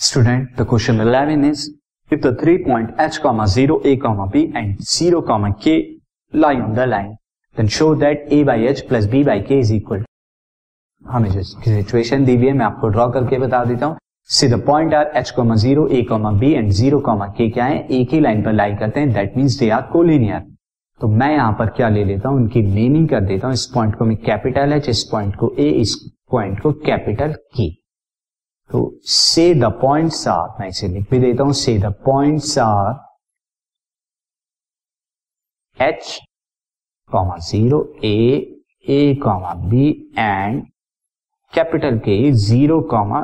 Student, the question 11 is if the three point h comma 0 a comma b and 0 comma k lie on the line then show that a by h plus b by k is equal हमें जो situation दी हुई है मैं आपको draw करके बता देता हूँ। See the point R H comma zero A comma B and zero comma K क्या है? एक ही लाइन पर लाई करते हैं। That means they are collinear तो मैं यहाँ पर क्या ले लेता हूँ? उनकी नेमिंग कर देता हूँ। इस पॉइंट को मैं कैपिटल एच इस पॉइंट को ए इस पॉइंट को कैपिटल के तो से द पॉइंट्स आर मैं इसे लिख भी देता हूँ say the points R H comma zero A A comma B and capital K zero comma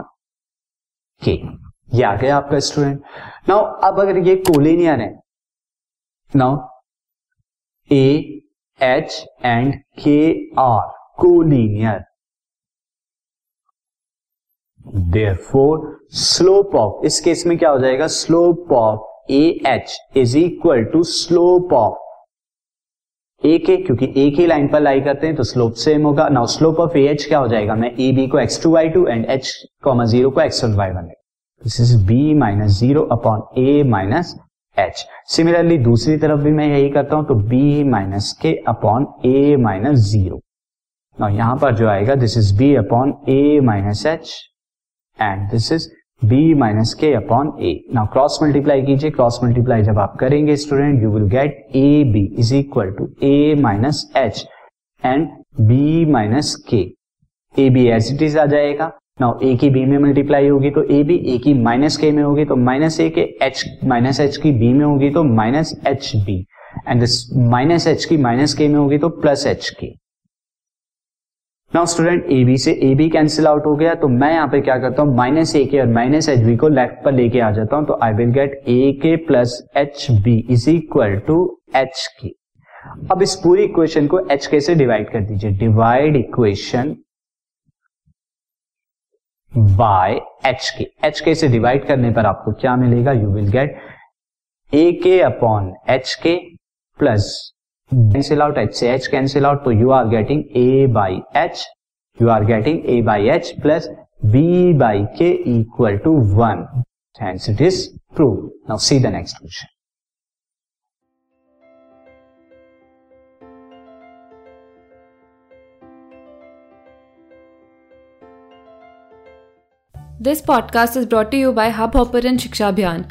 K ये आ गया आपका स्टूडेंट नाउ अब अगर ये कोलिनियर है now A H and K are collinear therefore slope of इस केस में क्या हो जाएगा? Slope of A H is equal to slope of A K क्योंकि एक ही लाइन पर लाई करते हैं तो स्लोप सेम होगा। Now slope of A H क्या हो जाएगा? मैं ए बी को X two Y two and H comma zero को X one Y one this is B minus zero upon A minus H similarly दूसरी तरफ़ भी मैं यही करता हूँ तो B minus K upon A minus zero यहाँ पर जो आएगा this is B upon A minus H and this is B minus K upon A now cross multiply कीजिए। क्रॉस मल्टीप्लाई जब आप करेंगे student you will get A B is equal to A minus H and B minus K A B as it is आ जाएगा। Now ए की B में multiply होगी तो A B ए की माइनस के में होगी तो minus A K H minus H की बी में होगी तो minus H B and minus H की माइनस के में होगी तो plus H K now student A B से ए बी कैंसिल आउट हो गया तो मैं यहाँ पे क्या करता हूँ? माइनस ए के और माइनस एच बी को लेफ़्ट पर लेके आ जाता हूँ तो आई will get A K plus H B is equal to H K अब इस पूरी इक्वेशन को एच के से डिवाइड कर दीजिए। Divide equation by H K H K से डिवाइड करने पर आपको क्या मिलेगा? You will get A K upon H K plus cancel out H, cancel out so you are getting A by H. You are getting A by H plus B by K equal to 1 hence it is proved now see the next question. This podcast is brought to you by Hubhopper and Shiksha Abhiyan.